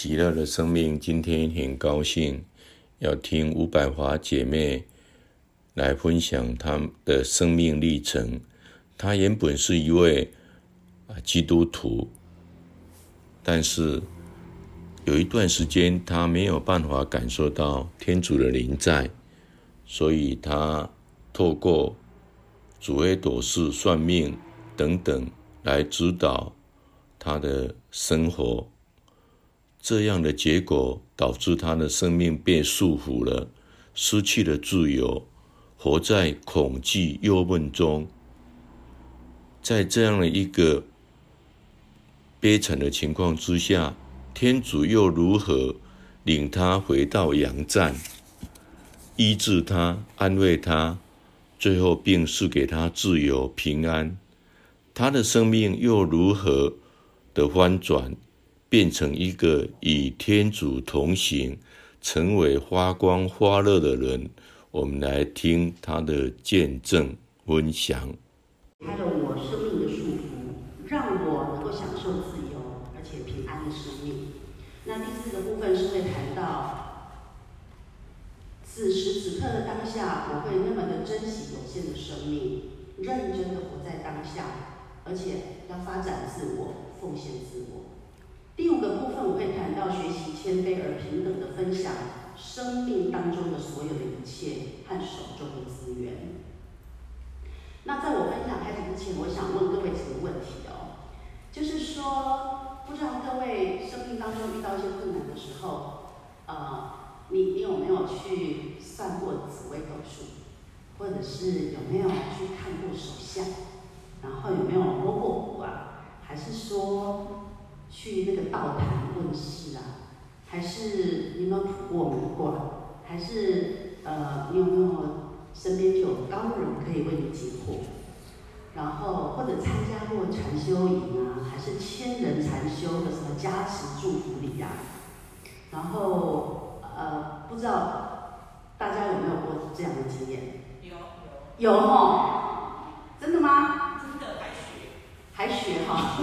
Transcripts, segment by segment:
喜乐的生命，今天很高兴要听伍百华姐妹来分享她的生命历程。她原本是一位基督徒，但是有一段时间她没有办法感受到天主的临在，所以她透过紫微斗数、算命等等来指导她的生活。这样的结果导致他的生命被束缚了，失去了自由，活在恐惧忧闷中。在这样的一个悲惨的情况之下，天主又如何领他回到阳站，医治他、安慰他，最后并赐给他自由平安？他的生命又如何的翻转？变成一个与天主同行、成为发光发热的人。我们来听他的见证分享。开了我生命的束缚，让我能够享受自由而且平安的生命。那第四个部分是会谈到，此时此刻的当下，我会那么的珍惜有限的生命，认真的活在当下，而且要发展自我，奉献自我。第五个部分，我会谈到学习谦卑而平等的分享生命当中的所有的一切和手中的资源。那在我分享开始之前，我想问各位几个问题哦，就是说，不知道各位生命当中遇到一些困难的时候，呃，你你有没有去算过紫微斗数，或者是有没有去看过手相，然后有没有摸过骨啊，还是说？去那个道坛问事啊，还是你有没有卜过卜卦？还是呃，你有没有身边就有高人可以为你解惑？然后或者参加过禅修营啊，还是千人禅修的什么加持祝福礼呀？然后呃，不知道大家有没有过这样的经验？有有有哦，真的吗？真的还学还学哈。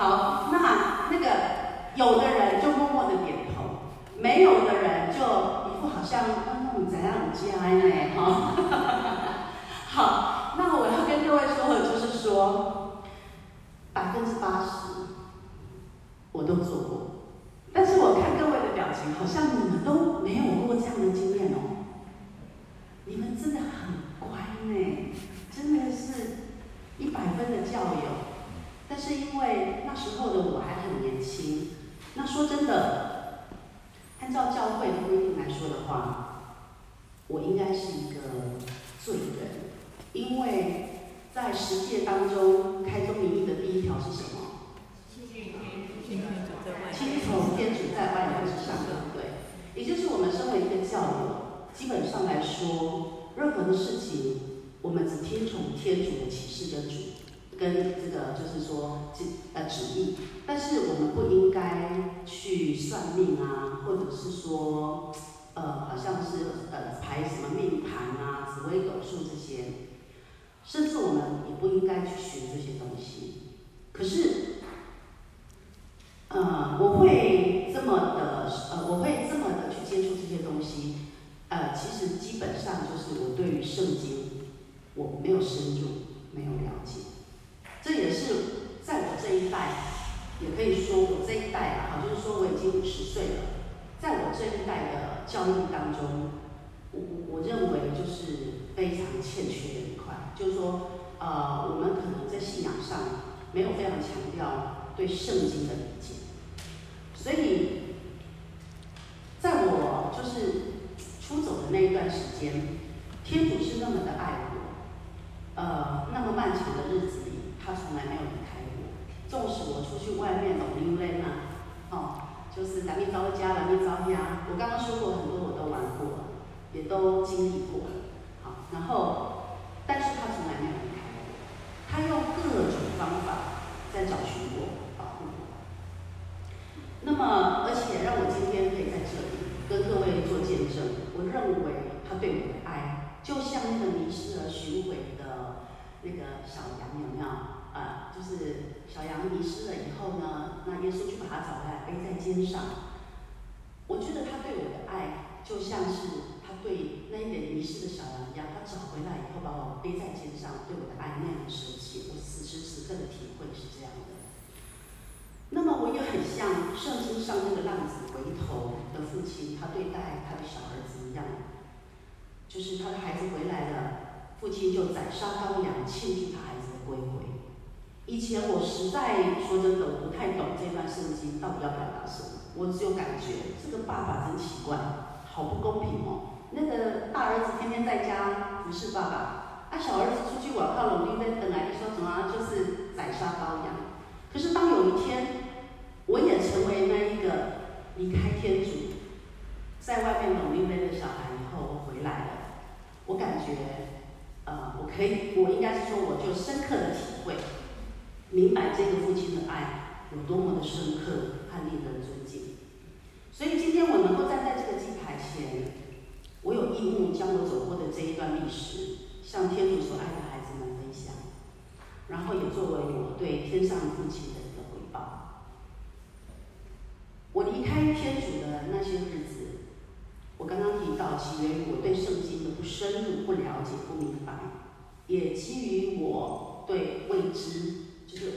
好，那那个有的人就默默的点头，没有的人就一副好像那种怎样家呢？哈，好，那我要跟各位说的就是说，百分之八十我都做过，但是我看各位的表情，好像你们都没有过这样的经验哦。你们真的很乖呢，真的是一百分的教友。但是因为那时候的我还很年轻，那说真的，按照教会的规定来说的话，我应该是一个罪人，因为在十诫当中，开宗明义的第一条是什么？亲从天主在万有之上，对不对？也就是我们身为一个教友，基本上来说，任何的事情，我们只听从天主的启示跟主。跟这个就是说，旨呃旨意，但是我们不应该去算命啊，或者是说，呃，好像是呃排什么命盘啊、紫微斗数这些，甚至我们也不应该去学这些东西。可是，呃，我会这么的，呃，我会这么的去接触这些东西，呃，其实基本上就是我对于圣经我没有深入，没有了解。这也是在我这一代，也可以说我这一代啊，就是说我已经五十岁了，在我这一代的教育当中，我我认为就是非常欠缺的一块，就是说，呃，我们可能在信仰上没有非常强调对圣经的理解，所以，在我就是出走的那一段时间，天主是那么的爱我，呃，那么漫长的日子。他从来没有离开过，纵使我出去外面走溜达啊，哦，就是咱们招家，咱们招家。我刚刚说过很多，我都玩过了，也都经历过了。好，然后，但是他从来没有离开过，他用各种方法在找寻我，保护我。那么，而且让我今天可以在这里跟各位做见证，我认为他对我的爱，就像那个迷失而寻回的那个小羊，有没有？啊，就就是小羊迷失了以后呢，那耶稣去把它找回来，背在肩上。我觉得他对我的爱，就像是他对那一点迷失的小羊一样，他找回来以后把我背在肩上，对我的爱那样的深切。我此时此刻的体会是这样的。那么我也很像圣经上那个浪子回头的父亲，他对待他的小儿子一样，就是他的孩子回来了，父亲就宰杀羔羊庆祝他孩子的归回。以前我实在说真的，我不太懂这段圣经到底要表达什么。我只有感觉这个爸爸真奇怪，好不公平哦。那个大儿子天天在家服侍爸爸，啊，小儿子出去外靠拢，你在等来说什么就是宰杀羔羊。可是当有一天，我也成为那一个离开天主，在外面努力背的小孩以后，我回来了，我感觉，呃，我可以，我应该是说，我就深刻的体会，明白这个父亲的爱有多么的深刻。和令人尊敬，所以今天我能够站在这个祭台前，我有义务将我走过的这一段历史，向天主所爱的孩子们分享，然后也作为我对天上父亲的一个回报。我离开天主的那些日子，我刚刚提到，起源于我对圣经的不深入、不了解、不明白，也基于我对未知，就是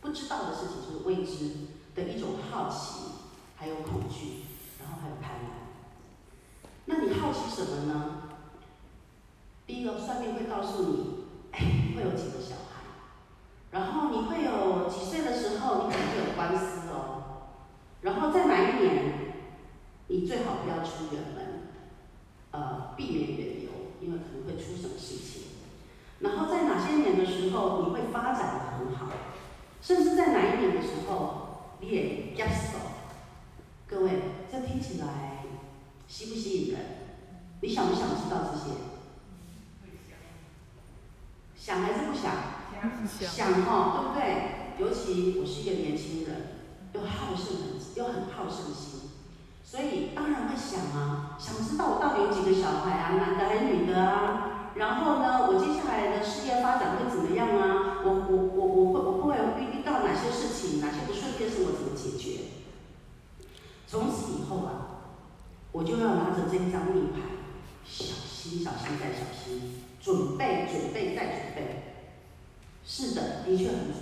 不知道的事情，就是未知。的一种好奇，还有恐惧，然后还有贪婪。那你好奇什么呢？第一个算命会告诉你，哎，你会有几个小孩，然后你会有几岁的时候，你可能会有官司哦。然后在哪一年，你最好不要出远门，呃，避免远游，因为可能会出什么事情。然后在哪些年的时候，你会发展的很好，甚至在哪一年的时候。你也 guess 各位，这听起来吸不吸引人？你想不想知道这些？想还是不想？想哈，对不对？尤其我是一个年轻人，又好胜很，又很好胜心，所以当然会想啊，想知道我到底有几个小孩啊，男的还是女的啊？然后呢，我接下来的事业发展会怎么样啊？我我我我会我会遇遇到哪些事情，哪些不顺便是我怎么解决？从此以后啊，我就要拿着这张命牌，小心小心再小心，准备准备再准备。是的，的确很准。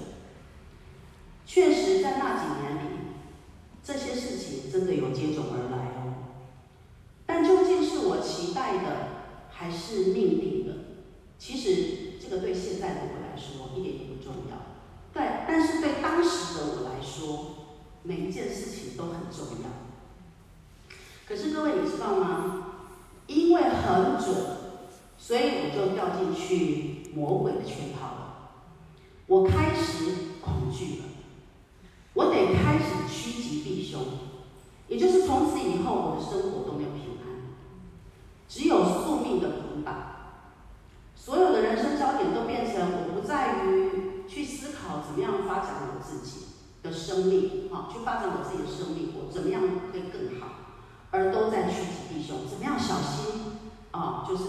确实在那几年里，这些事情真的有接踵而来哦。但究竟是我期待的？还是命定的，其实这个对现在的我来说一点也不重要。对，但是对当时的我来说，每一件事情都很重要。可是各位你知道吗？因为很准，所以我就掉进去魔鬼的圈套了。我开始恐惧了，我得开始趋吉避凶，也就是从此以后我的生活都没有平安。只有宿命的捆绑，所有的人生焦点都变成我不在于去思考怎么样发展我自己的生命，哈，去发展我自己的生命，我怎么样可以更好，而都在趋吉避凶，怎么样小心啊，就是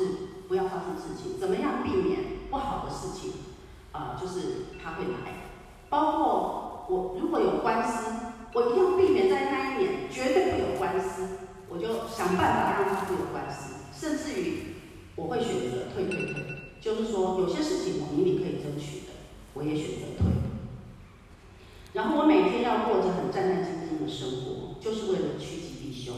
不要发生事情，怎么样避免不好的事情啊，就是他会来，包括我如果有官司，我一定要避免在那一年绝对不有官司，我就想办法让他不有官司。甚至于，我会选择退退退，就是说有些事情我明明可以争取的，我也选择退。然后我每天要过着很战战兢兢的生活，就是为了趋吉避凶。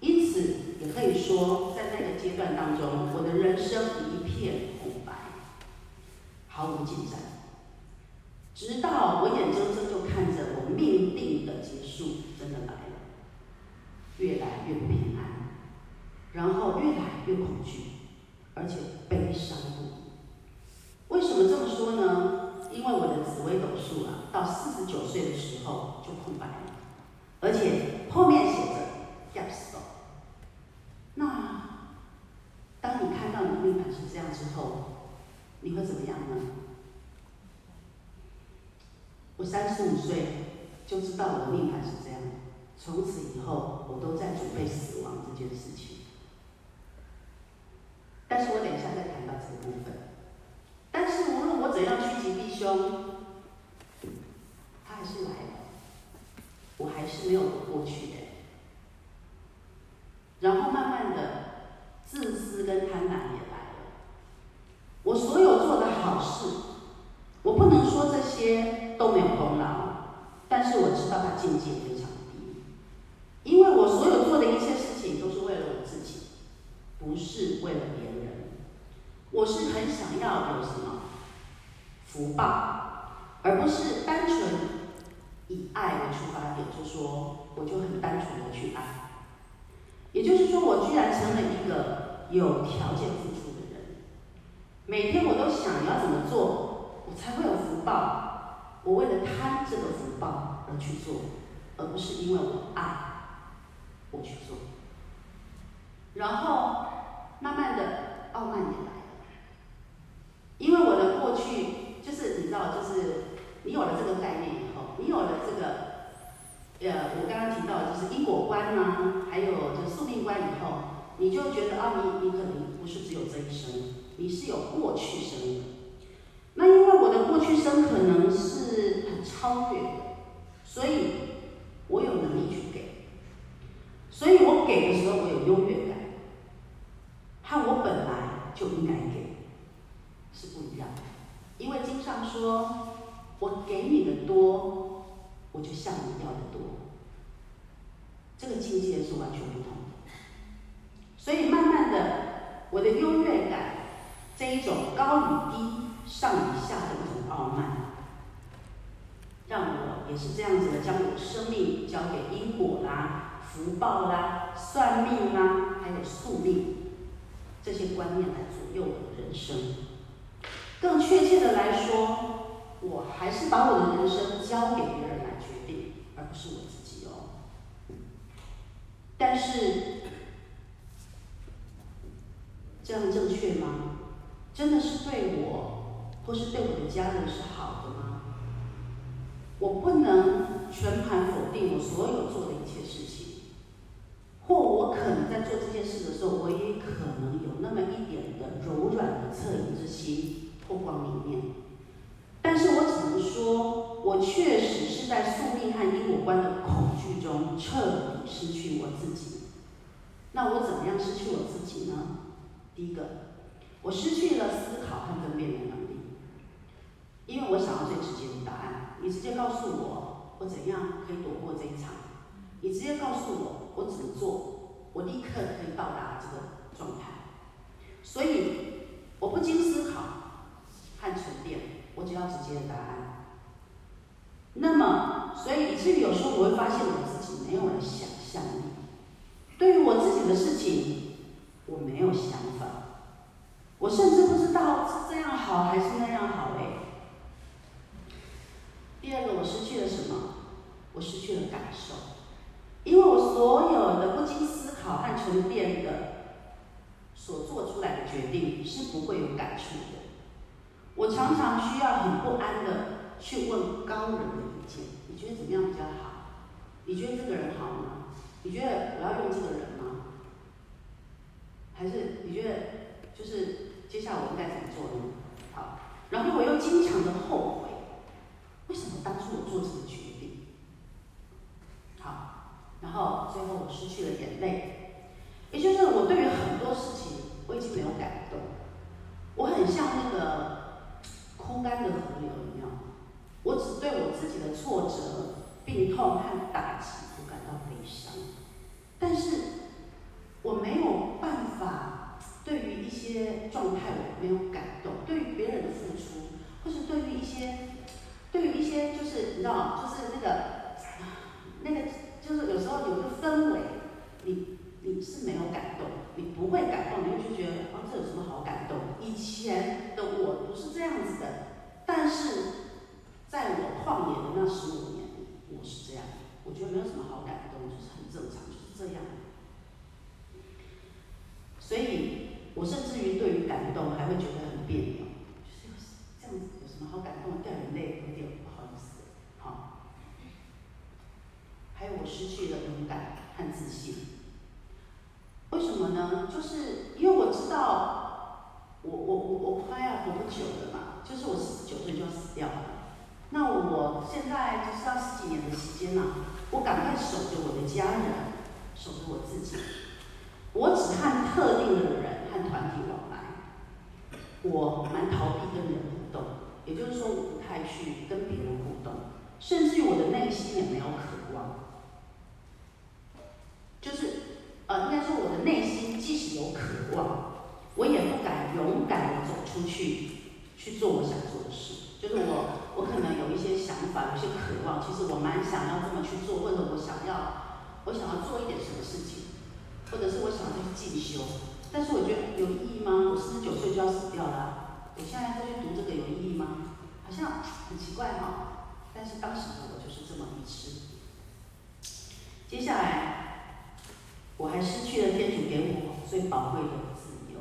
因此，也可以说，在那个阶段当中，我的人生一片空白，毫无进展。直到我眼睁睁就看着我命定的结束，真的来了，越来越不平安。然后越来越恐惧，而且悲伤不已。为什么这么说呢？因为我的紫微斗数啊，到四十九岁的时候就空白了，而且后面写着 “yes”。那当你看到你的命盘是这样之后，你会怎么样呢？我三十五岁就知道我的命盘是这样，从此以后我都在准备死亡这件事情。但是我等一下再谈到这个部分。但是无论我怎样趋吉避凶，是来了，我还是没有过去的。然后慢慢的，自私跟贪婪也来了。我所有做的好事，我不能说这些都没有功劳，但是我知道它境界非常低，因为我所有做的一切事情都是为了我自己，不是为了别人。我是很想要有什么福报，而不是单纯以爱为出发点，就说我就很单纯的去爱。也就是说，我居然成了一个有条件付出的人。每天我都想要怎么做，才会有福报。我为了贪这个福报而去做，而不是因为我爱我去做。然后慢慢的傲慢也来了，因为我的过去就是你知道，就是你有了这个概念以后，你有了这个。呃，我刚刚提到就是因果观呐、还有这宿命观以后，你就觉得啊，你你可能不是只有这一生，你是有过去生的。那因为我的过去生可能是很超越的，所以我有能力去给，所以我给的时候我有优越感，和我本来就应该给是不一样的。因为经上说，我给你的多。我就向你要的多，这个境界是完全不同的。所以慢慢的，我的优越感，这一种高与低、上与下的一种傲慢，让我也是这样子的，将我的生命交给因果啦、福报啦、算命啦，还有宿命这些观念来左右我的人生。更确切的来说，我还是把我的人生交给别人来决定，而不是我自己哦。但是这样正确吗？真的是对我或是对我的家人是好的吗？我不能全盘否定我所有做的一切事情，或我可能在做这件事的时候，我也可能有那么一点的柔软的恻隐之心或光明面。但是我只能说，我确实是在宿命和因果观的恐惧中彻底失去我自己。那我怎么样失去我自己呢？第一个，我失去了思考和分辨能力，因为我想要最直接的答案。你直接告诉我，我怎样可以躲过这一场？你直接告诉我，我怎么做，我立刻可以到达这个状态。所以，我不经思考和沉淀。我只要直接的答案。那么，所以以至于有时候我会发现我自己没有了想象力，对于我自己的事情，我没有想法，我甚至不知道是这样好还是那样好哎。第二个，我失去了什么？我失去了感受，因为我所有的不经思考和沉淀的所做出来的决定是不会有感触的。我常常需要很不安的去问高人的意见，你觉得怎么样比较好？你觉得这个人好吗？你觉得我要用这个人吗？还是你觉得就是接下来我应该怎么做呢？好，然后我又经常的后悔，为什么当初我做这个决定？好，然后最后我失去了眼泪，也就是我对于很多事情我已经没有感动，我很像那个。空干的河流一样，我只对我自己的挫折、病痛和打击我感到悲伤，但是我没有办法对于一些状态我没有感动，对于别人的付出，或是对于一些，对于一些就是你知道，就是那个那个就是有时候有个氛围，你你是没有感动，你不会感动，你会就觉得啊，这有什么好感动？以前的我不是这样子的。但是，在我旷野的那十五年里，我是这样，我觉得没有什么好感动，就是很正常，就是这样。所以，我甚至于对于感动还会觉得很别扭，什么好感动？掉眼泪有点不好意思，好。还有，我失去了勇敢和自信。为什么呢？就是因为我知道，我我我我快要活不久了嘛。就是我十九岁就要死掉了，那我现在就是要十几年的时间了，我赶快守着我的家人，守着我自己。我只和特定的人和团体往来，我蛮逃避跟人，也就是说，我不太去跟别人互动，甚至于我的内心也没有渴望。就是，呃，应该说我的内心即使有渴望，我也不敢勇敢的走出去去做我想做的事。就是我，我可能有一些想法，有些渴望，其实我蛮想要这么去做，或者我想要，我想要做一点什么事情。或者是我想要去进修，但是我觉得有意义吗？我四十九岁就要死掉了，我现在再去读这个有意义吗？好像很奇怪哈。但是当时的我就是这么一次。接下来，我还失去了天主给我最宝贵的自由。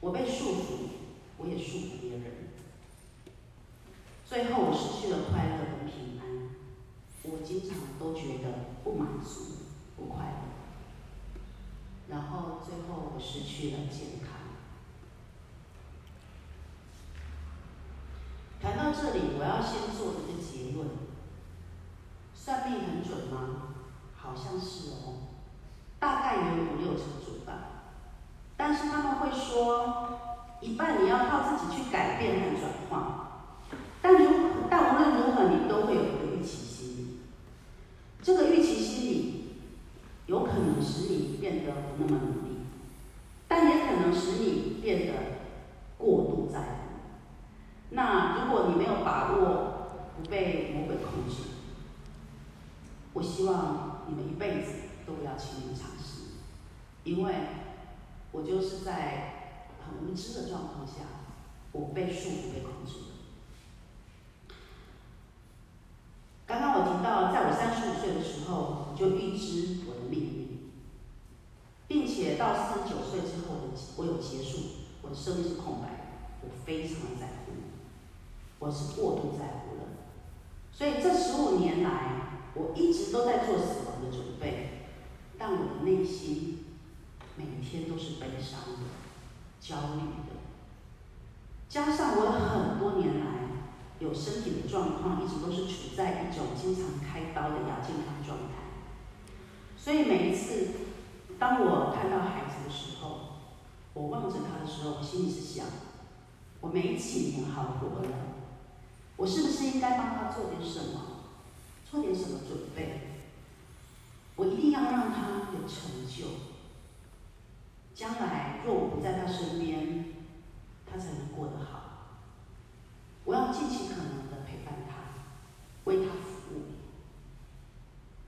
我被束缚，我也束缚别人。最后，我失去了快乐和平安。我经常都觉得不满足。不快乐，然后最后我失去了健康。谈到这里，我要先做一个结论：算命很准吗？好像是哦，大概有五六成准吧。但是他们会说，一半你要靠自己去改变和转化。但如但无论如何，你都会有一个预期心理。这个预期心理。有可能使你变得不那么努力，但也可能使你变得过度在乎。那如果你没有把握不被魔鬼控制，我希望你们一辈子都不要轻易尝试，因为我就是在很无知的状况下，我被束缚、被控制了。刚刚我提到，在我三十五岁的时候，我就预知我的命运，并且到四十九岁之后，我有结束，我的生命是空白，我非常的在乎，我是过度在乎了。所以这十五年来，我一直都在做死亡的准备，但我的内心每天都是悲伤的、焦虑的，加上我很多年来。有身体的状况一直都是处在一种经常开刀的亚健康状态，所以每一次当我看到孩子的时候，我望着他的时候，我心里是想：我没几年好活了，我是不是应该帮他做点什么，做点什么准备？我一定要让他有成就，将来若我不在他身边，他才能过得好。我要尽其可能的陪伴他，为他服务，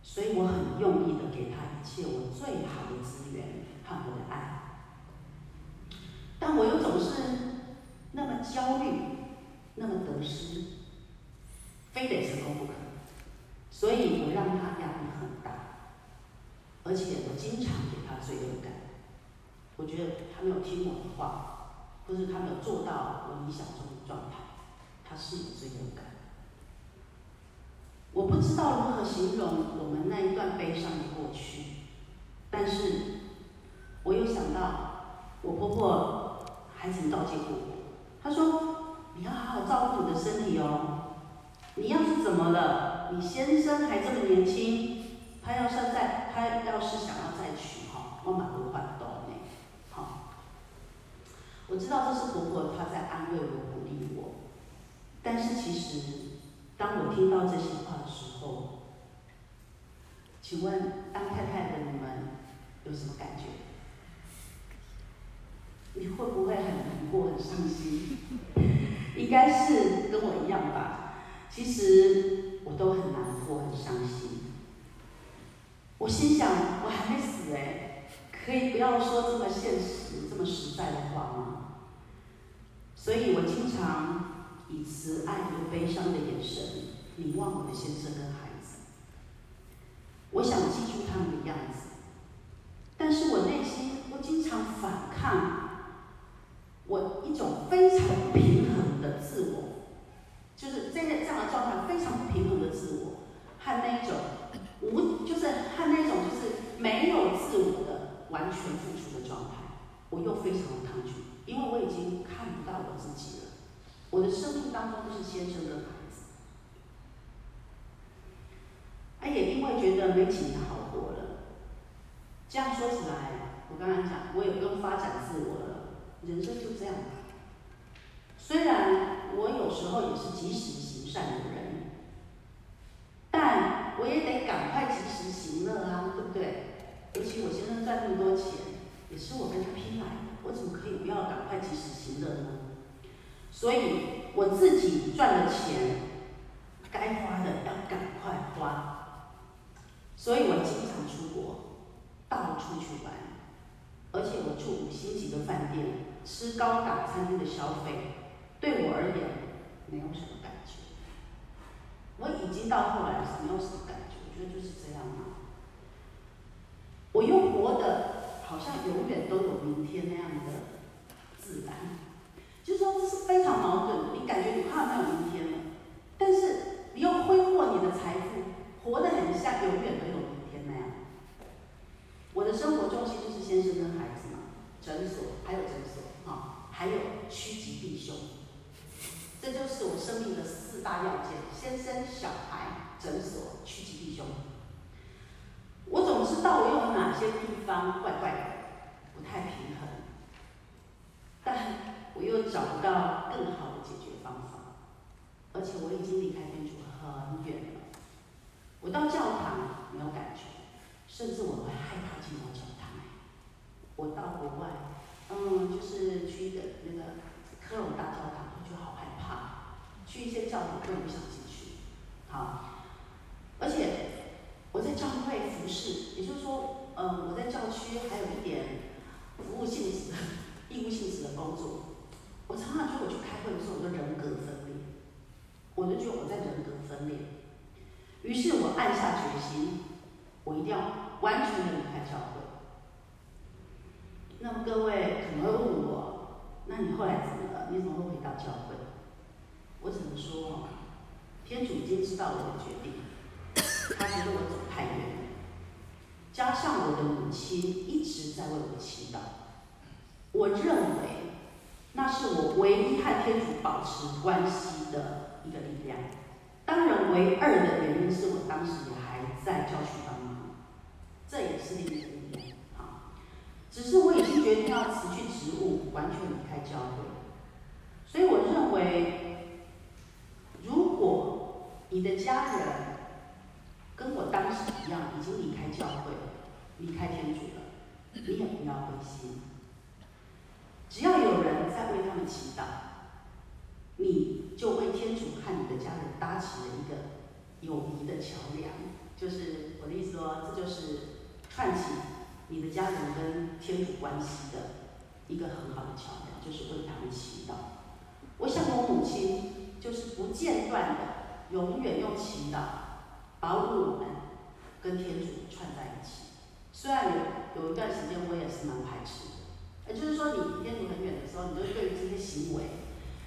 所以我很用力的给他一切我最好的资源和我的爱，但我又总是那么焦虑，那么得失，非得成功不可，所以我让他压力很大，而且我经常给他罪恶感，我觉得他没有听我的话，或是他没有做到我理想中的状态。他是有罪恶感，我不知道如何形容我们那一段悲伤的过去，但是我又想到我婆婆还曾告诫过我，她说：“你要好好照顾你的身体哦，你要是怎么了，你先生还这么年轻，他要是在，他要是想要再娶哈，我马上换刀呢。”好，我知道这是婆婆她在安慰我，鼓励我。但是其实，当我听到这些话的时候，请问当太太的你们有什么感觉？你会不会很难过、很伤心？应该是跟我一样吧。其实我都很难过、很伤心。我心想，我还没死哎，可以不要说这么现实、这么实在的话吗？所以我经常。以慈爱又悲伤的眼神凝望我的先生跟孩子，我想记住他们的样子，但是我内心我经常反抗，我一种非常不平衡的自我，就是在这样的状态非常不平衡的自我，和那一种无就是和那种就是没有自我的完全付出的状态，我又非常的抗拒，因为我已经看不到我自己了。我的生命当中就是先生跟孩子。哎，也因为觉得没几年好活了。这样说起来，我刚刚讲，我也不用发展自我了，人生就这样吧。虽然我有时候也是及时行善的人，但我也得赶快及时行乐啊，对不对？尤其我先生赚那么多钱，也是我跟他拼来的，我怎么可以不要赶快及时行乐呢？所以我自己赚的钱，该花的要赶快花。所以我经常出国，到处去玩，而且我住五星级的饭店，吃高档餐厅的消费，对我而言没有什么感觉。我已经到后来是没有什么感觉，我觉得就是这样嘛。我又活得好像永远都有明天那样的自然。就是说，这是非常矛盾的。你感觉你快要没有明天了，但是你又挥霍你的财富，活得很像永远都有明天那样。我的生活重心就是先生跟孩子嘛，诊所还有诊所啊，还有趋吉避凶，这就是我生命的四大要件：先生、小孩、诊所、趋吉避凶。我总知道我有哪些地方怪怪的，不太平衡，但。我又找不到更好的解决方法，而且我已经离开天主很远了。我到教堂没有感觉，甚至我会害怕进到教堂。我到国外，嗯，就是去一个那个科隆大教堂，去一些教堂我不想进去。好，而且我在教会服侍，也就是说，嗯，我在教区还有一点服务性质的、义务性质的工作。我常常觉得我去开会的时候，我就人格分裂，我就觉得我在人格分裂。于是我暗下决心，我一定要完全的离开教会。那么各位可能会问我，那你后来怎么了？你怎么会回到教会？我只能说，天主已经知道我的决定，他觉得我走太远，加上我的母亲一直在为我祈祷，我认为。那是我唯一和天主保持关系的一个力量。当然，唯二的原因是我当时也还在教区帮忙，这也是另一个原因。啊，只是我已经决定要辞去职务，完全离开教会。所以我认为，如果你的家人跟我当时一样，已经离开教会，离开天主了，你也不要灰心。只要有人在为他们祈祷，你就为天主和你的家人搭起了一个友谊的桥梁。就是我的意思说，这就是串起你的家人跟天主关系的一个很好的桥梁，就是为他们祈祷。我想我母亲就是不间断的，永远用祈祷把我们跟天主串在一起。虽然有有一段时间我也是蛮排斥的。也就是说，你离天主很远的时候，你就对于这些行为，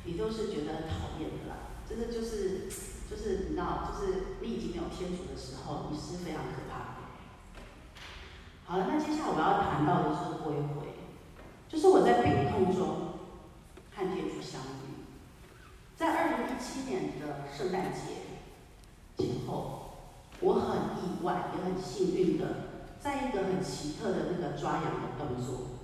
你都是觉得很讨厌的啦。真的就是，就是你知道，就是你已经没有天主的时候，你是非常可怕的。好了，那接下来我要谈到的是归回，就是我在病痛中和天主相遇。在二零一七年的圣诞节前后，我很意外，也很幸运的，在一个很奇特的那个抓痒的动作。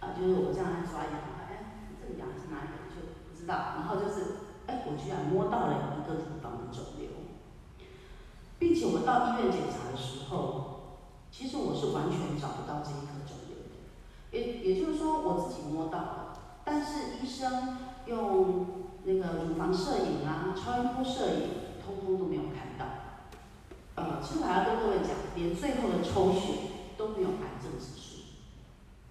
啊，就是我这样抓痒，哎，这个痒是哪里就不知道。然后就是，哎，我居然摸到了一个乳房的肿瘤，并且我到医院检查的时候，其实我是完全找不到这一颗肿瘤的。也也就是说，我自己摸到了，但是医生用那个乳房摄影啊、超音波摄影，通通都没有看到。呃，其实我要跟各位讲，连最后的抽血都没有癌症指数。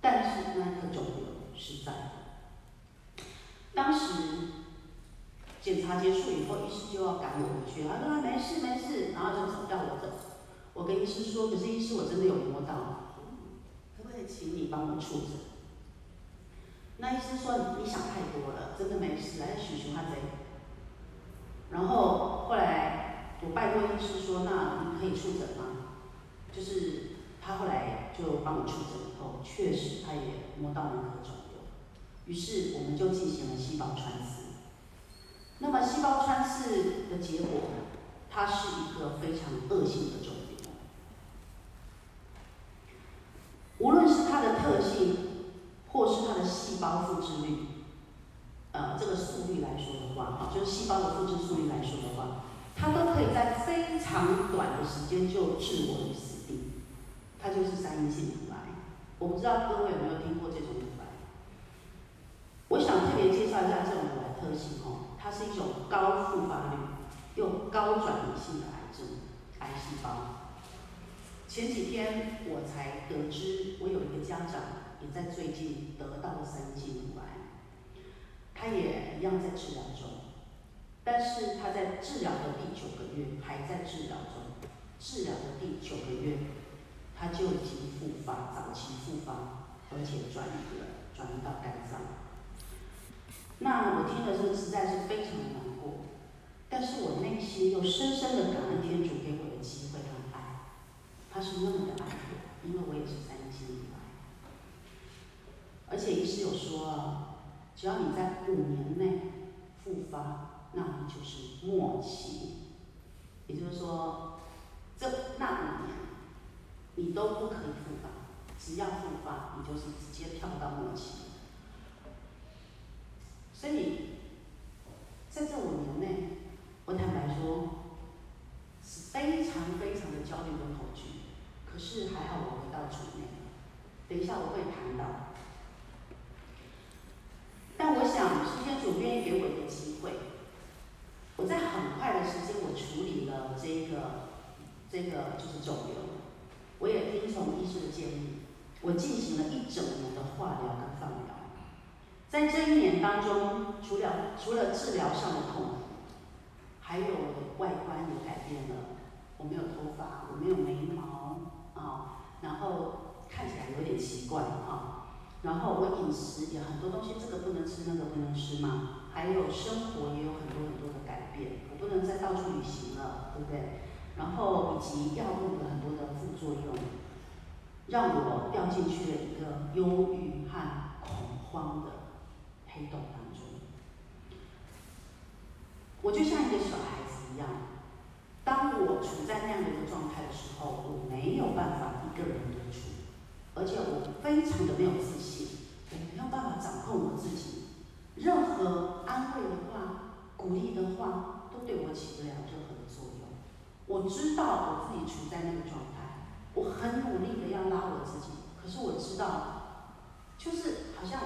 但是那颗肿瘤是在。当时检查结束以后，医师就要赶我回去，他说：“没事没事。”然后就走，让我走。我跟医师说：“可是医师，我真的有摸到，可不可以请你帮我触诊？”那医生说：“你想太多了，真的没事，来许许他贼。”然后后来我拜托医师说：“那你可以触诊吗？”就是。他后来就帮我触诊以后，确实他也摸到了那颗肿瘤，于是我们就进行了细胞穿刺。那么细胞穿刺的结果，它是一个非常恶性的肿瘤。无论是它的特性，或是它的细胞复制率，呃，这个速率来说的话，哈，就是细胞的复制速率来说的话，它都可以在非常短的时间就置我于死地。它就是三阴性乳癌。我不知道各位有没有听过这种乳癌？我想特别介绍一下这种乳癌特性哦，它是一种高复发率又高转移性的癌症，癌细胞。前几天我才得知，我有一个家长也在最近得到了三阴性乳癌，他也一样在治疗中，但是他在治疗的第九个月还在治疗中，治疗的第九个月。他就已经复发，早期复发，而且转移了，转移到肝脏。那我听了之后实在是非常的难过，但是我内心又深深的感恩天主给我的机会和爱，他是那么的爱我，因为我也是三阴。而且医师有说啊，只要你在五年内复发，那你就是末期，也就是说，这那五年。你都不可以复发，只要复发，你就是直接跳到末期。所以，在这五年内，我坦白说，是非常非常的焦虑跟恐惧。可是还好，我回到主内。等一下我会谈到。但我想，是天主愿意给我一个机会，我在很快的时间，我处理了这个，这个就是肿瘤。我也听从医师的建议，我进行了一整年的化疗跟放疗。在这一年当中，除了除了治疗上的痛苦，还有我的外观也改变了。我没有头发，我没有眉毛啊，然后看起来有点奇怪啊。然后我饮食也很多东西，这个不能吃，那个不能吃嘛。还有生活也有很多很多的改变，我不能再到处旅行了，对不对？然后以及药物的很多的副作用，让我掉进去了一个忧郁和恐慌的黑洞当中。我就像一个小孩子一样，当我处在那样的一个状态的时候，我没有办法一个人独处，而且我非常的没有自信，我没有办法掌控我自己，任何安慰的话、鼓励的话，都对我起不了任何的作用。我知道我自己处在那个状态，我很努力的要拉我自己，可是我知道，就是好像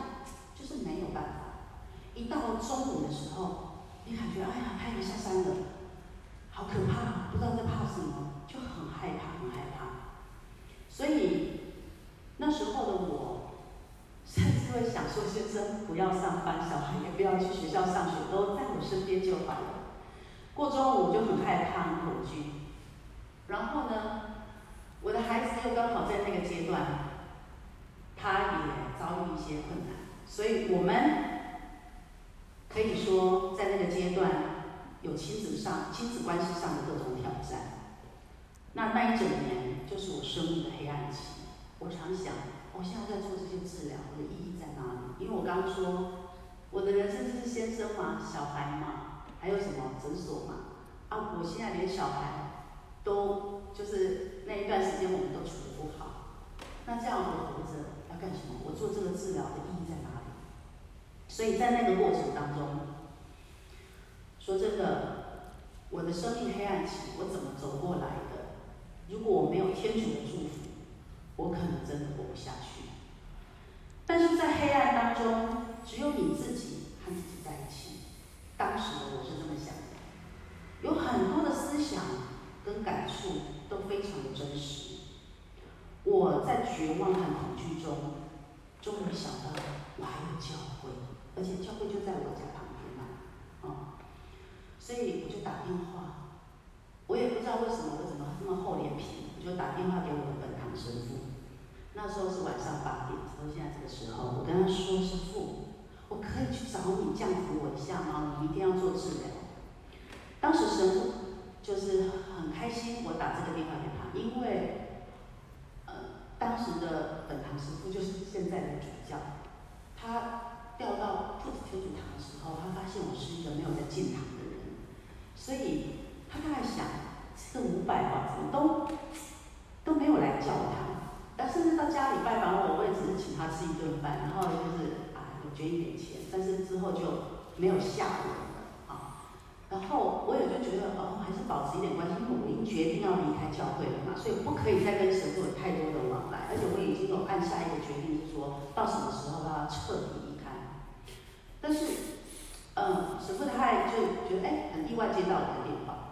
就是没有办法。一到中午的时候，你感觉哎呀，太阳下山了，好可怕，不知道在怕什么，就很害怕，很害怕。所以那时候的我，甚至会想说：先生不要上班，小孩也不要去学校上学，都在我身边就好了。过中午就很害怕、很恐惧，然后呢，我的孩子又刚好在那个阶段，他也遭遇一些困难，所以我们可以说在那个阶段有亲子上、亲子关系上的各种挑战。那那一整年就是我生命的黑暗期。我常想，我现在在做这些治疗，我的意义在哪里？因为我刚刚说，我的人生就是先生嘛，小孩嘛。还有什么诊所嘛？啊，我现在连小孩都就是那一段时间我们都处得不好，那这样我活着要干什么？我做这个治疗的意义在哪里？所以在那个过程当中，说真的，我的生命黑暗期我怎么走过来的？如果我没有天主的祝福，我可能真的活不下去。但是在黑暗当中，只有你自己和自己在一起。当时的我是这么想的，有很多的思想跟感触都非常的真实。我在绝望和恐惧中，终于想到我还有教会，而且教会就在我家旁边嘛，啊、所以我就打电话。我也不知道为什么我怎么这么厚脸皮，我就打电话给我的本堂神父。那时候是晚上八点，到现在这个时候，我跟他说：“神父。”我可以去找你降服我一下吗？你一定要做治疗。当时神父就是很开心，我打这个电话给他，因为呃，当时的本堂师傅就是现在的主教，他调到父子天主堂的时候，他发现我是一个没有在进堂的人，所以他大概想，这五百吧，怎么都都没有来教他，但甚至到家里拜访我，我也只是请他吃一顿饭，然后就是啊，我捐一点钱，但是之后就没有下文了啊。然后我也就觉得，哦，还是保持一点关系，因为我已经决定要离开教会了嘛，所以不可以再跟神父有太多的往来，而且我已经有按下一个决定，是说到什么时候让他彻底离开。但是，嗯，神父他还就觉得，哎，很意外接到我的电话。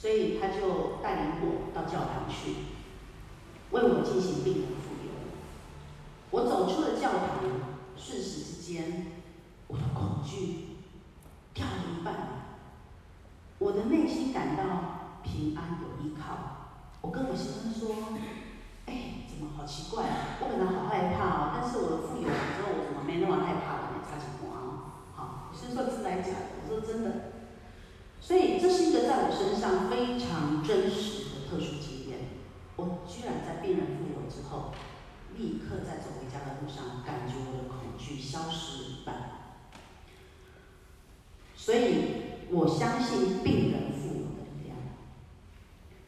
所以他就带领我到教堂去，为我进行病人复油。我走出了教堂，瞬时之间，我的恐惧掉了一半，我的内心感到平安有依靠。我跟我先生说：“哎，怎么好奇怪啊？我本来好害怕哦，但是我的傅油完之后，我怎么没那么害怕了？没差几毛啊？好，我先生说是来讲，我说真的。”所以这是一个在我身上非常真实的特殊经验。我居然在病人复活之后，立刻在走回家的路上，感觉我的恐惧消失了一半。所以我相信病人复活的力量。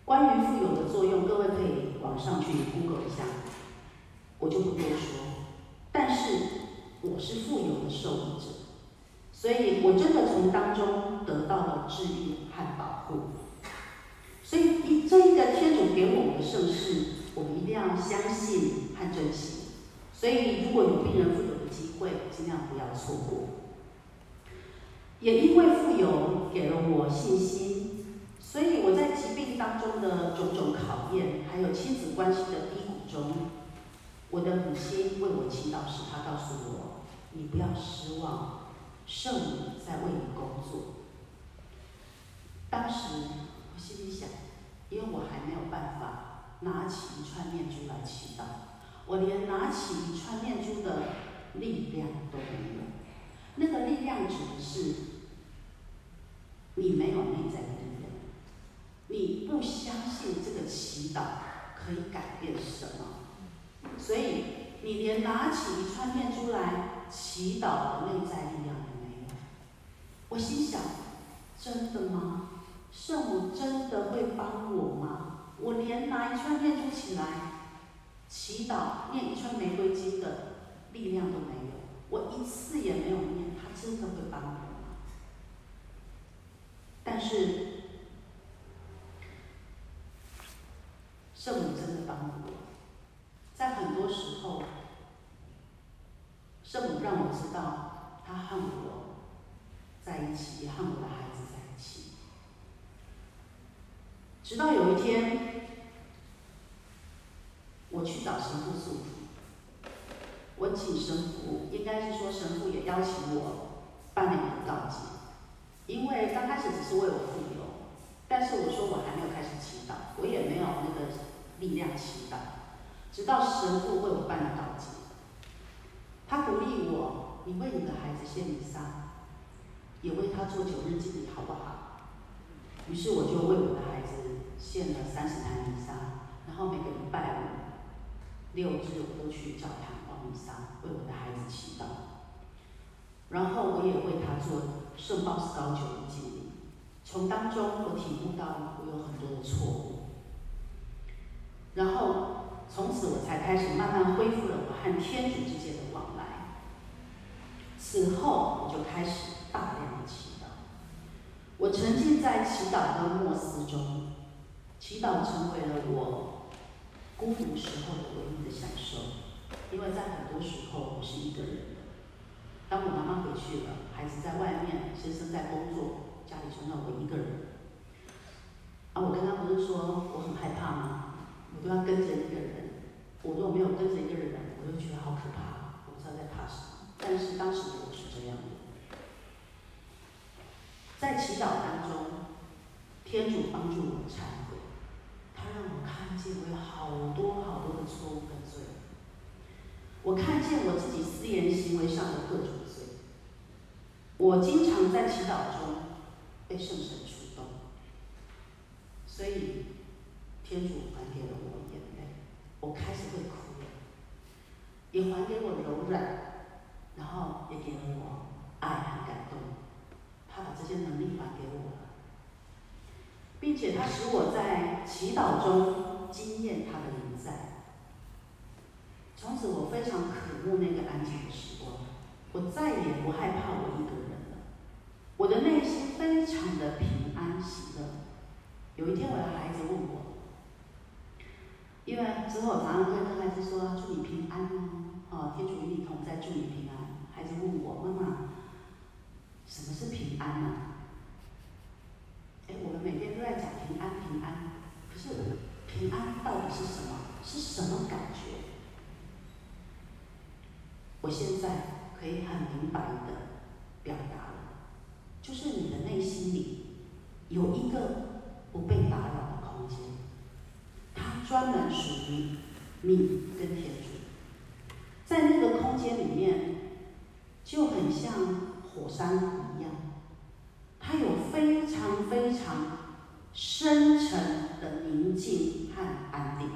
关于复活的作用，各位可以网上去 Google 一下，我就不多说。但是我是复活的受益者。所以我真的从当中得到了治愈和保护。所以一这一个天主给我们的盛世，我们一定要相信和珍惜。所以如果有病人富有的机会，尽量不要错过。也因为富有给了我信心，所以我在疾病当中的种种考验，还有亲子关系的低谷中，我的母亲为我祈祷时，她告诉我：“你不要失望。”圣母在为你工作。当时我心里想，因为我还没有办法拿起一串念珠来祈祷，我连拿起一串念珠的力量都没有。那个力量指的是你没有内在的力量，你不相信这个祈祷可以改变什么，所以你连拿起一串念珠来祈祷的内在力量。我心想：真的吗？圣母真的会帮我吗？我连拿一串念珠起来祈祷、念一串玫瑰经的力量都没有，我一次也没有念，他真的会帮我吗？但是圣母真的帮我，在很多时候，圣母让我知道，他恨我。在一起，也和我的孩子在一起。直到有一天，我去找神父诉苦，我请神父，应该是说神父也邀请我办理一个告解，因为刚开始只是为我傅油，但是我说我还没有开始祈祷，我也没有那个力量祈祷，直到神父为我办了告解，他鼓励我，你为你的孩子献弥撒。也为他做九日祭礼，好不好？于是我就为我的孩子献了三十坛弥撒，然后每个礼拜五、六日我都去教堂报弥撒，为我的孩子祈祷。然后我也为他做圣鲍思高九日祭礼。从当中我体悟到我有很多的错误，然后从此我才开始慢慢恢复了我和天主之间的往来。此后我就开始。大量的祈祷，我沉浸在祈祷的默思中，祈祷成为了我孤独时候的唯一的享受。因为在很多时候我是一个人。当我妈妈回去了，孩子在外面，先生在工作，家里剩下我一个人。啊，我刚刚不是说我很害怕吗？我都要跟着一个人。我如果没有跟着一个人，我就觉得好可怕，我不知道在怕什么。但是当时我是这样的。在祈祷当中，天主帮助我忏悔，他让我看见我有好多好多的错误，我看见我自己私言行为上的各种罪，我经常在祈祷中被圣神触动，所以天主还给了我眼泪，我开始会哭了，也还给我柔软，然后也给了我爱和感动。他把这些能力还给我了，并且他使我在祈祷中经验他的临在。从此，我非常渴慕那个安静的时光，我再也不害怕我一个人了。我的内心非常的平安喜乐。有一天，我的孩子问我。因为之后常常会跟孩子说：“祝你平安哦，哦，天主与你同在，祝你平安。”孩子问我：“妈妈，什么是平安呢？”哎，我们每天都在讲平安，平安，可是平安到底是什么？是什么感觉？我现在可以很明白的表达了，就是你的内心里有一个不被打扰的空间。它专门属于你跟天主，在那个空间里面，就很像火山一样，它有非常非常深沉的宁静和安定。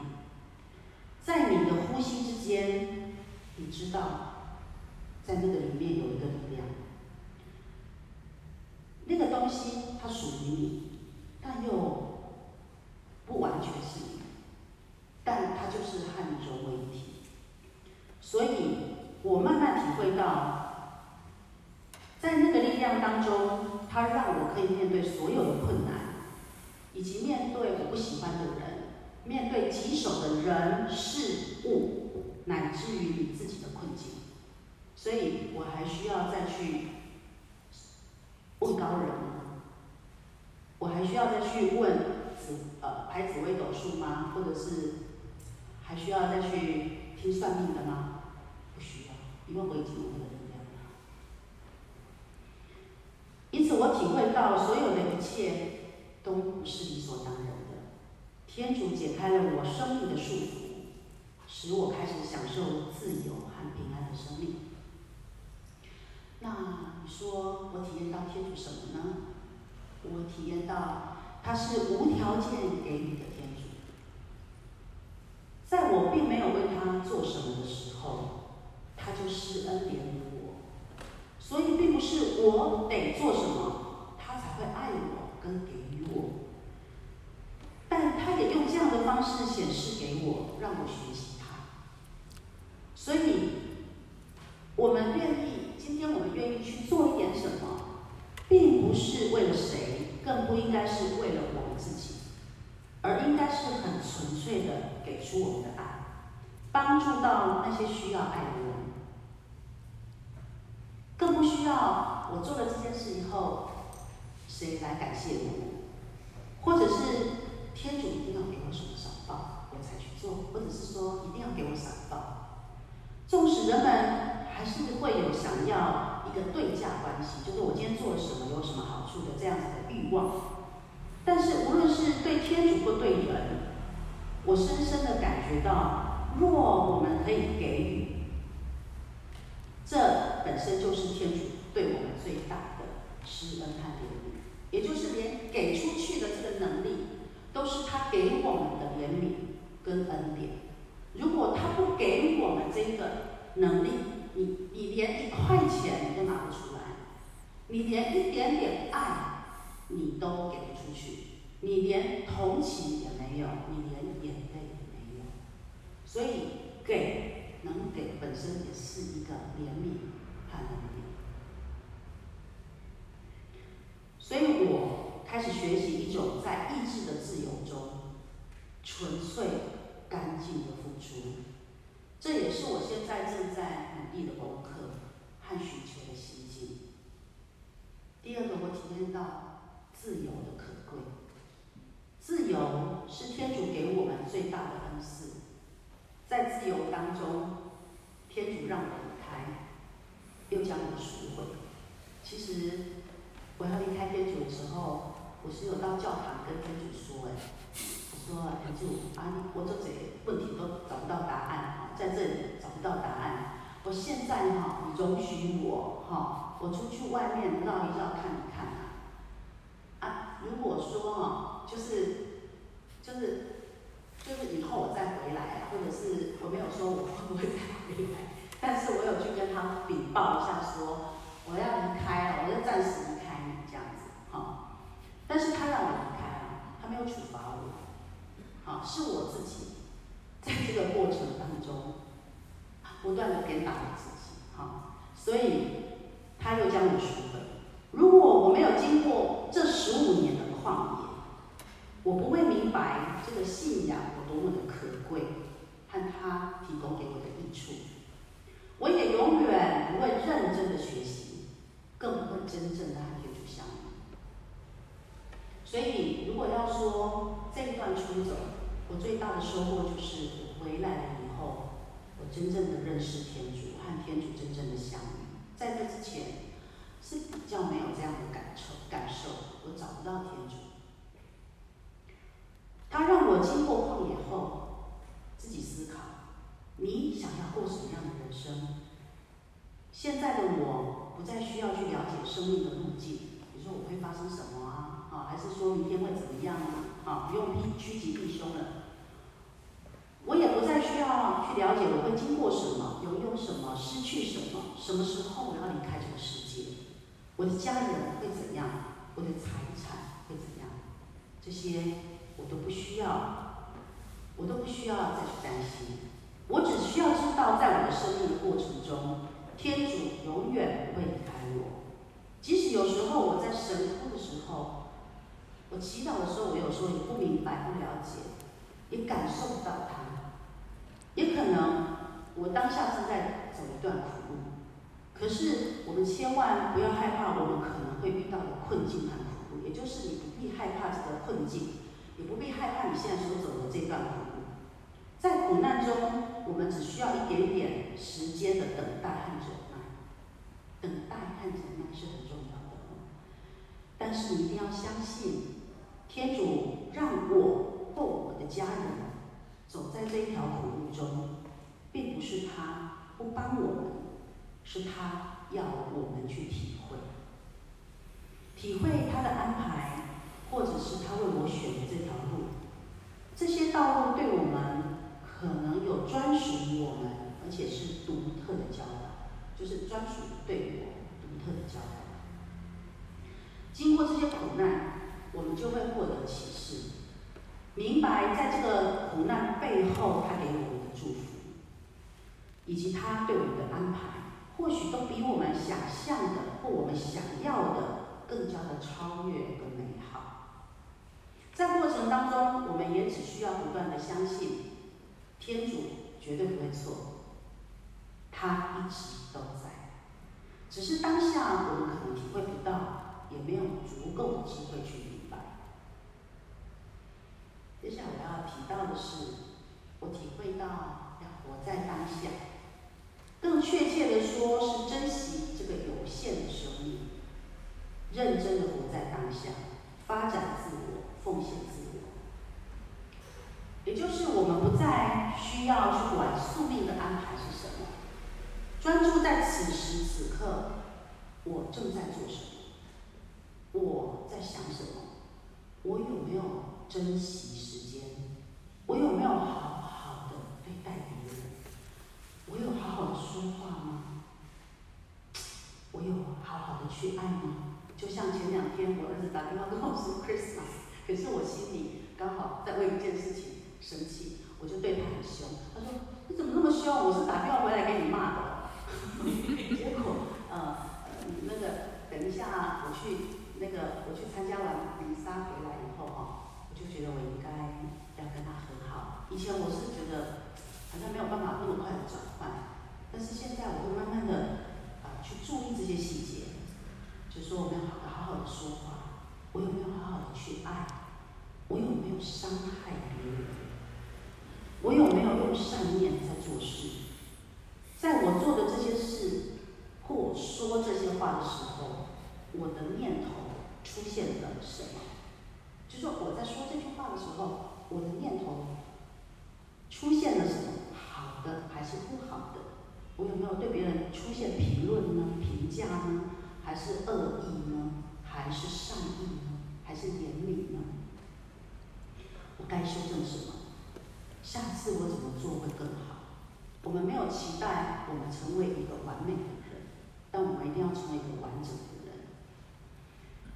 在你的呼吸之间，你知道，在那个里面有一个力量，那个东西它属于你，但又不完全是你。但它就是和你融为一体，所以我慢慢体会到，在那个力量当中，它让我可以面对所有的困难，以及面对我不喜欢的人，面对棘手的人事物，乃至于你自己的困境。所以我还需要再去问高人吗？我还需要再去问紫呃拍紫微斗数吗？或者是？还需要再去听算命的吗？不需要，因为我已经有那个力量了。因此，我体会到所有的一切都不是理所当然的。天主解开了我生命的束缚，使我开始享受自由和平安的生命。那你说我体验到天主什么呢？我体验到他是无条件给予的天主。在我并没有为他做什么的时候，他就施恩典于我。所以，并不是我得做什么，他才会爱我跟给予我。但他也用这样的方式显示给我，让我学习他。所以，我们愿意，今天我们愿意去做一点什么，并不是为了谁，更不应该是为了我们自己。而应该是很纯粹的给出我们的爱，帮助到那些需要爱的人，更不需要我做了这件事以后，谁来感谢我，或者是天主一定要给我什么赏报，我才去做，或者是说一定要给我赏报。纵使人们还是会有想要一个对价关系，就是我今天做了什么有什么好处的这样子的欲望。但是，无论是对天主或对人，我深深的感觉到，若我们可以给予，这本身就是天主对我们最大的施恩和怜悯。也就是连给出去的这个能力，都是他给我们的怜悯跟恩典。如果他不给我们这个能力，你你连一块钱你都拿不出来，你连一点点爱。你都给不出去，你连同情也没有，你连眼泪也没有，所以给能给本身也是一个怜悯和能力。所以我开始学习一种在意志的自由中纯粹干净的付出，这也是我现在正在努力的功课和寻求的心境。第二个，我体验到。自由的可贵，自由是天主给我们最大的恩赐。在自由当中，天主让我离开，又将我赎回。其实我要离开天主的时候，我是有到教堂跟天主说：“哎，我说天主啊，我这些问题都找不到答案，在这里找不到答案。我现在哈，你容许我哈，我出去外面绕一绕看一看啊。”如果说哈，就是，就是，就是以后我再回来，或者是我没有说我会不会再回来，但是我有去跟他禀报一下说，我要离开了，我要暂时离开你这样子，哈。但是他让我离开了，他没有处罚我，好，是我自己在这个过程当中不断的鞭打我自己，哈，所以他又将我赎回。如果我没有经过这十五年的旷野，我不会明白这个信仰有多么的可贵，和他提供给我的益处。我也永远不会认真的学习，更不会真正的和天主相遇。所以，如果要说这一段出走，我最大的收获就是我回来了，真正的认识天主，和天主真正的相遇。在这之前。是比较没有这样的感受，感受我找不到天主。他让我经过旷野后，自己思考：你想要过什么样的人生？现在的我不再需要去了解生命的路径，比如说我会发生什么啊？啊，还是说明天会怎么样啊？啊，不用避趋吉避凶了。我也不再需要去了解我会经过什么，拥有什么，失去什么，什么时候我要离开这个世界。我的家人会怎样？我的财产会怎样？这些我都不需要，我都不需要再去担心。我只需要知道，在我的生命的过程中，天主永远不会离开我。即使有时候我在神哭的时候，我祈祷的时候，我有时候也不明白、不了解，也感受不到他。也可能我当下正在走一段苦路。可是，我们千万不要害怕我们可能会遇到的困境和苦路，也就是你不必害怕这个困境，也不必害怕你现在所走的这段苦路。在苦难中，我们只需要一点点时间的等待和忍耐。等待和忍耐是很重要的，但是你一定要相信，天主让我或我的家人走在这一条苦路中，并不是他不帮我们。是他要我们去体会，体会他的安排，或者是他为我选的这条路。这些道路对我们可能有专属于我们，而且是独特的教导，就是专属于对我独特的教导。经过这些苦难，我们就会获得启示，明白在这个苦难背后，他给我们的祝福，以及他对我们的安排。或许都比我们想象的或我们想要的更加的超越和美好。在过程当中，我们也只需要不断的相信，天主绝对不会错，他一直都在。只是当下我们可能体会不到，也没有足够的机会去。接下来我要提到的是，我体会到要活在当下。更确切的说，是珍惜这个有限的生命，认真的活在当下，发展自我，奉献自我。也就是我们不再需要去管宿命的安排是什么，专注在此时此刻，我正在做什么，我在想什么，我有没有珍惜时间，我有没有好好的对待别人。我有好好的说话吗？我有好好的去爱吗？就像前两天我儿子打电话跟我说 Christmas，可是我心里刚好在为一件事情生气，我就对他很凶。他说：“你怎么那么凶？我是打电话回来给你骂的。”结果呃那个等一下我去那个我去参加完弥撒回来以后哈，觉得我应该要跟他很好。以前我是觉得。好像没有办法那么快的转换，但是现在我会慢慢的啊去注意这些细节，就说我们要好好好的说话，我有没有好好的去爱，我有没有伤害别人，我有没有用善念在做事，在我做的这些事或说这些话的时候，我的念头出现了什么？就是说我在说这句话的时候，我的念头出现了什么好的？还是不好的，我有没有对别人出现评论呢？评价呢？还是恶意呢？还是善意呢？还是严厉呢？我该修正什么？下次我怎么做会更好？我们没有期待我们成为一个完美的人，但我们一定要成为一个完整的人。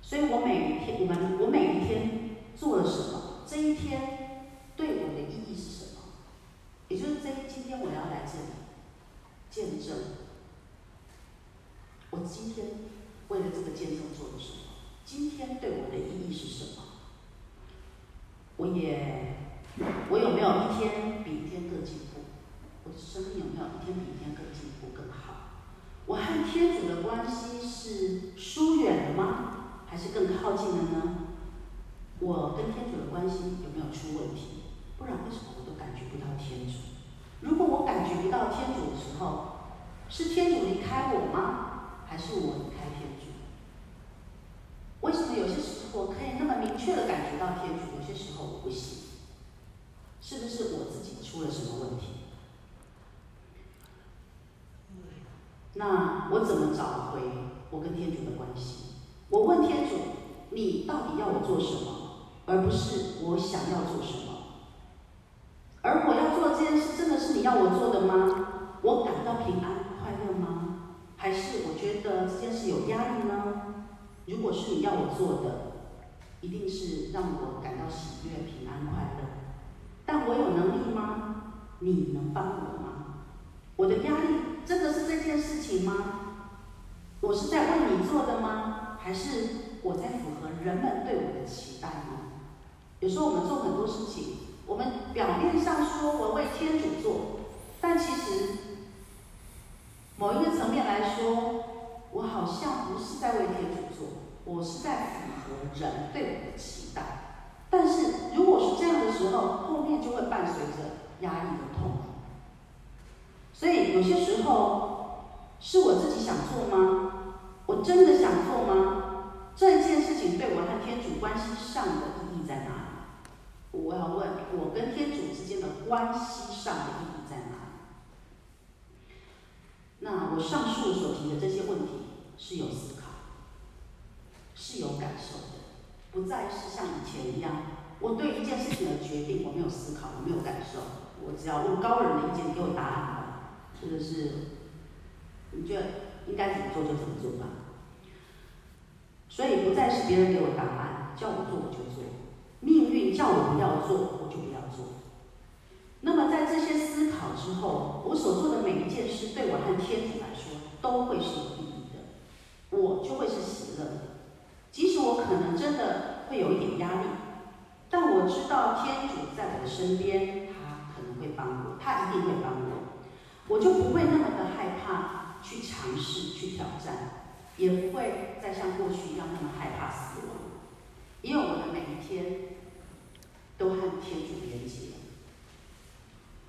所以我每一天，我们我每一天做了什么？这一天对我的意义是什么？也就是这今天我要来这里见证，我今天为了这个见证做了什么？今天对我的意义是什么？我也，我有没有一天比一天更进步？我的生命有没有一天比一天更进步更好？我和天主的关系是疏远了吗？还是更靠近了呢？我跟天主的关系有没有出问题？不然为什么我都感觉不到天主？如果我感觉不到天主的时候，是天主离开我吗？还是我离开天主？为什么有些时候我可以那么明确的感觉到天主，有些时候我不行？是不是我自己出了什么问题？那我怎么找回我跟天主的关系？我问天主：“你到底要我做什么？”而不是我想要做什么。而我要做这件事，真的是你要我做的吗？我感到平安快乐吗？还是我觉得这件事有压力呢？如果是你要我做的，一定是让我感到喜悦、平安、快乐。但我有能力吗？你能帮我吗？我的压力真的是这件事情吗？我是在为你做的吗？还是我在符合人们对我的期待呢？有时候我们做很多事情，我们表面上说我为天主做，但其实某一个层面来说，我好像不是在为天主做，我是在符合人对我的期待。但是如果是这样的时候，后面就会伴随着压抑和痛苦。所以有些时候是我自己想做吗？我真的想做吗？这件事情对我和天主关系上的意义在哪？我要问，我跟天主之间的关系上的意义在哪里？那我上述所提的这些问题是有思考，是有感受的，不再是像以前一样，我对一件事情的决定我没有思考，我没有感受，我只要问高人的意见，给我答案吧，或者是你觉得应该怎么做就怎么做吧。所以不再是别人给我答案，叫我做我就做。命运叫我不要做，我就不要做。那么在这些思考之后，我所做的每一件事，对我和天主来说都会是有意义的，我就会是喜乐的。即使我可能真的会有一点压力，但我知道天主在我的身边，他可能会帮我，他一定会帮我，我就不会那么的害怕去尝试去挑战，也不会再像过去一样那么害怕死亡。因为我的每一天都和天主连接，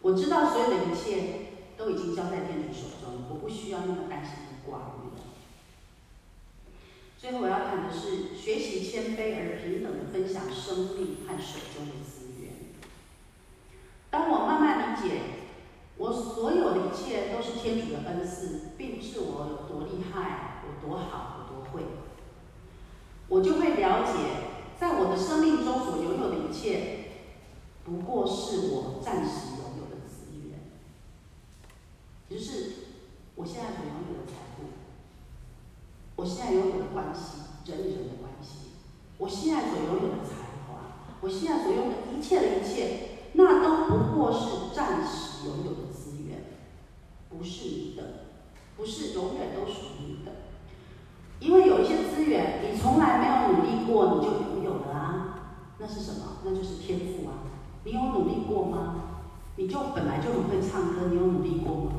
我知道所有的一切都已经交在天主手中，我不需要那么担心和挂虑了。最后我要谈的是学习谦卑而平等的分享生命和手中的资源。当我慢慢理解，我所有的一切都是天主的恩赐，并不是我有多厉害，我多好，我多会，我就会了解。在我的生命中所拥有的一切，不过是我暂时拥有的资源，也就是我现在所拥有的财富，我现在拥有的关系，人与人的关系，我现在所拥有的才华，我现在所拥有的一切的一切，那都不过是暂时拥有的资源，不是你的，不是永远都属于你的，因为有一些资源，你从来没有努力过，你就。那是什么？那就是天赋啊！你有努力过吗？你就本来就很会唱歌，你有努力过吗？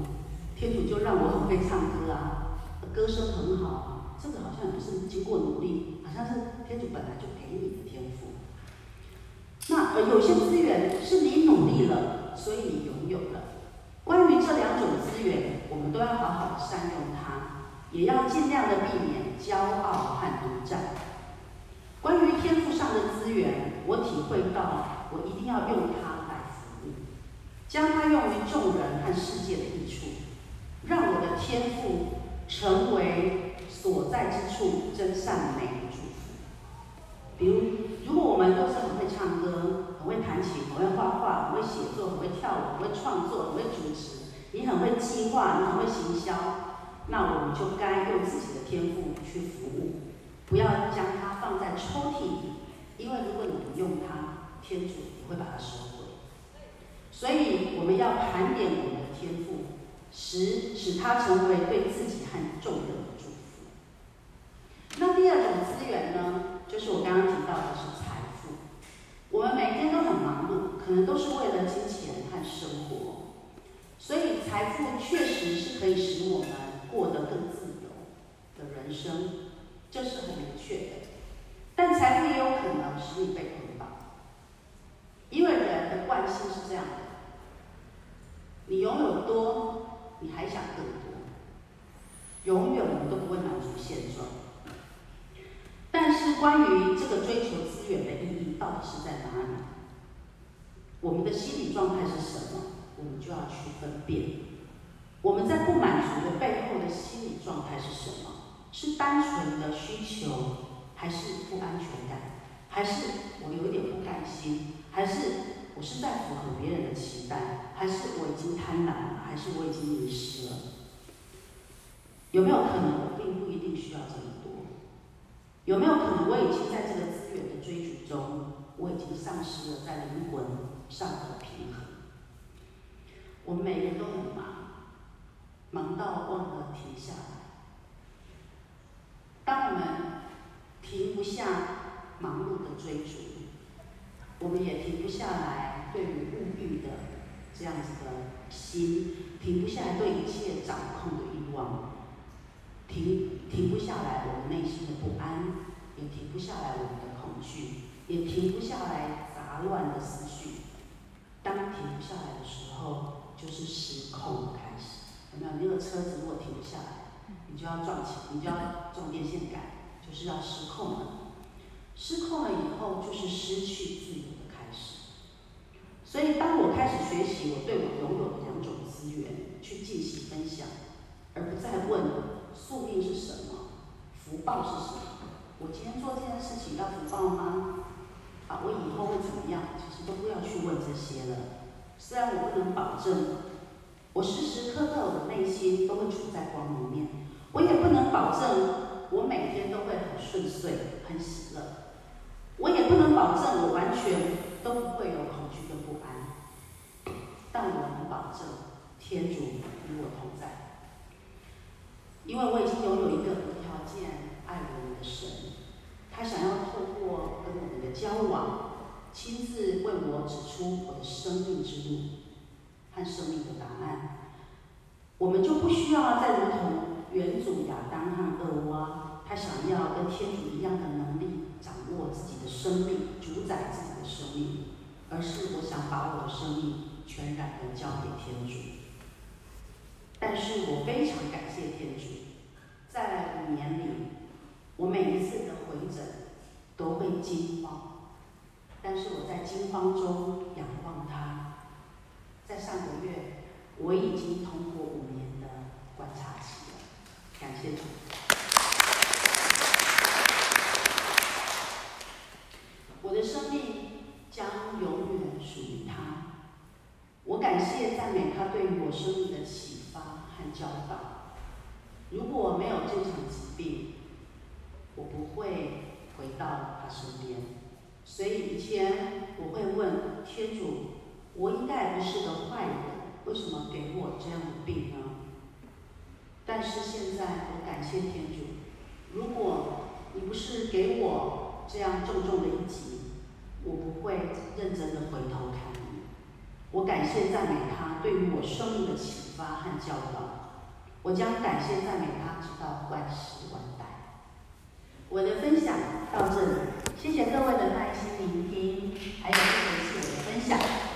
天主就让我很会唱歌啊，歌声很好啊，这个好像也不是经过努力，好像是天主本来就给你的天赋。那有些资源是你努力了，所以你拥有了。关于这两种资源，我们都要好好的善用它，也要尽量的避免骄傲和独占。关于天赋上的资源，我体会到，我一定要用它来服务，将它用于众人和世界的益处，让我的天赋成为所在之处真善美的祝福。比如，如果我们都是很会唱歌、很会弹琴、很会画画、很会写作、很会跳舞、很会创作、很会主持，你很会计划，你很会行销，那我们就该用自己的天赋去服务，不要将它放在抽屉里，因为如果你不用它，天主也会把它收回。所以我们要盘点我们的天赋，使使它成为对自己和众人的祝福。那第二种资源呢，就是我刚刚提到的是财富。我们每天都很忙碌，可能都是为了金钱和生活。所以，财富确实是可以使我们过得更自由的人生，这是很明确的。但财富也有可能使你被捆绑，因为人的惯性是这样的：你拥有多，你还想更多，永远我们都不会满足现状。但是，关于这个追求资源的意义到底是在哪里？我们的心理状态是什么？我们就要去分辨，我们在不满足的背后的心理状态是什么？是单纯的需求，还是不安全感？还是我有点不甘心？还是我是在符合别人的期待？还是我已经贪婪了？还是我已经迷失了？有没有可能我并不一定需要这么多？有没有可能我已经在这个资源的追逐中，我已经丧失了在灵魂上的平衡？我们每个人都很忙，忙到忘了停下来。当我们停不下忙碌的追逐，我们也停不下来对于物欲的这样子的心，停不下来对一切掌控的欲望，停停不下来我们内心的不安，也停不下来我们的恐惧，也停不下来杂乱的思绪。当停不下来的时候，就是失控的开始，有没有？那个车子如果停不下来，你就要撞起，你就要撞电线杆，就是要失控了。失控了以后，就是失去自由的开始。所以，当我开始学习我对我拥有的两种资源去进行分享，而不再问宿命是什么，福报是什么，我今天做这件事情要福报吗？啊，我以后会怎么样？其实都不要去问这些了。虽然我不能保证，我时时刻刻我的内心都会处在光里面，我也不能保证我每天都会很顺遂、很喜乐，我也不能保证我完全都不会有恐惧跟不安，但我能保证天主与我同在，因为我已经拥有一个无条件爱我们的神，他想要透过跟我们的交往。亲自为我指出我的生命之路和生命的答案，我们就不需要再如同原祖亚当和厄娃，他想要跟天主一样的能力，掌握自己的生命，主宰自己的生命，而是我想把我的生命全然的交给天主。但是我非常感谢天主，在五年里，我每一次的回诊都会惊慌。但是我在惊慌中仰望他，在上个月我已经通过五年的观察期了，感谢主。我的生命将永远属于他，我感谢赞美他对于我生命的启发和教导。如果没有这场疾病，我不会回到他身边。所以以前我会问天主，我应该不是个坏人，为什么给我这样的病呢？但是现在我感谢天主，如果你不是给我这样重重的一击，我不会认真的回头看你。我感谢赞美他对于我生命的启发和教导，我将感谢赞美他直到万世万代。我的分享到这里。谢谢各位的耐心聆听，还有这一次我的分享。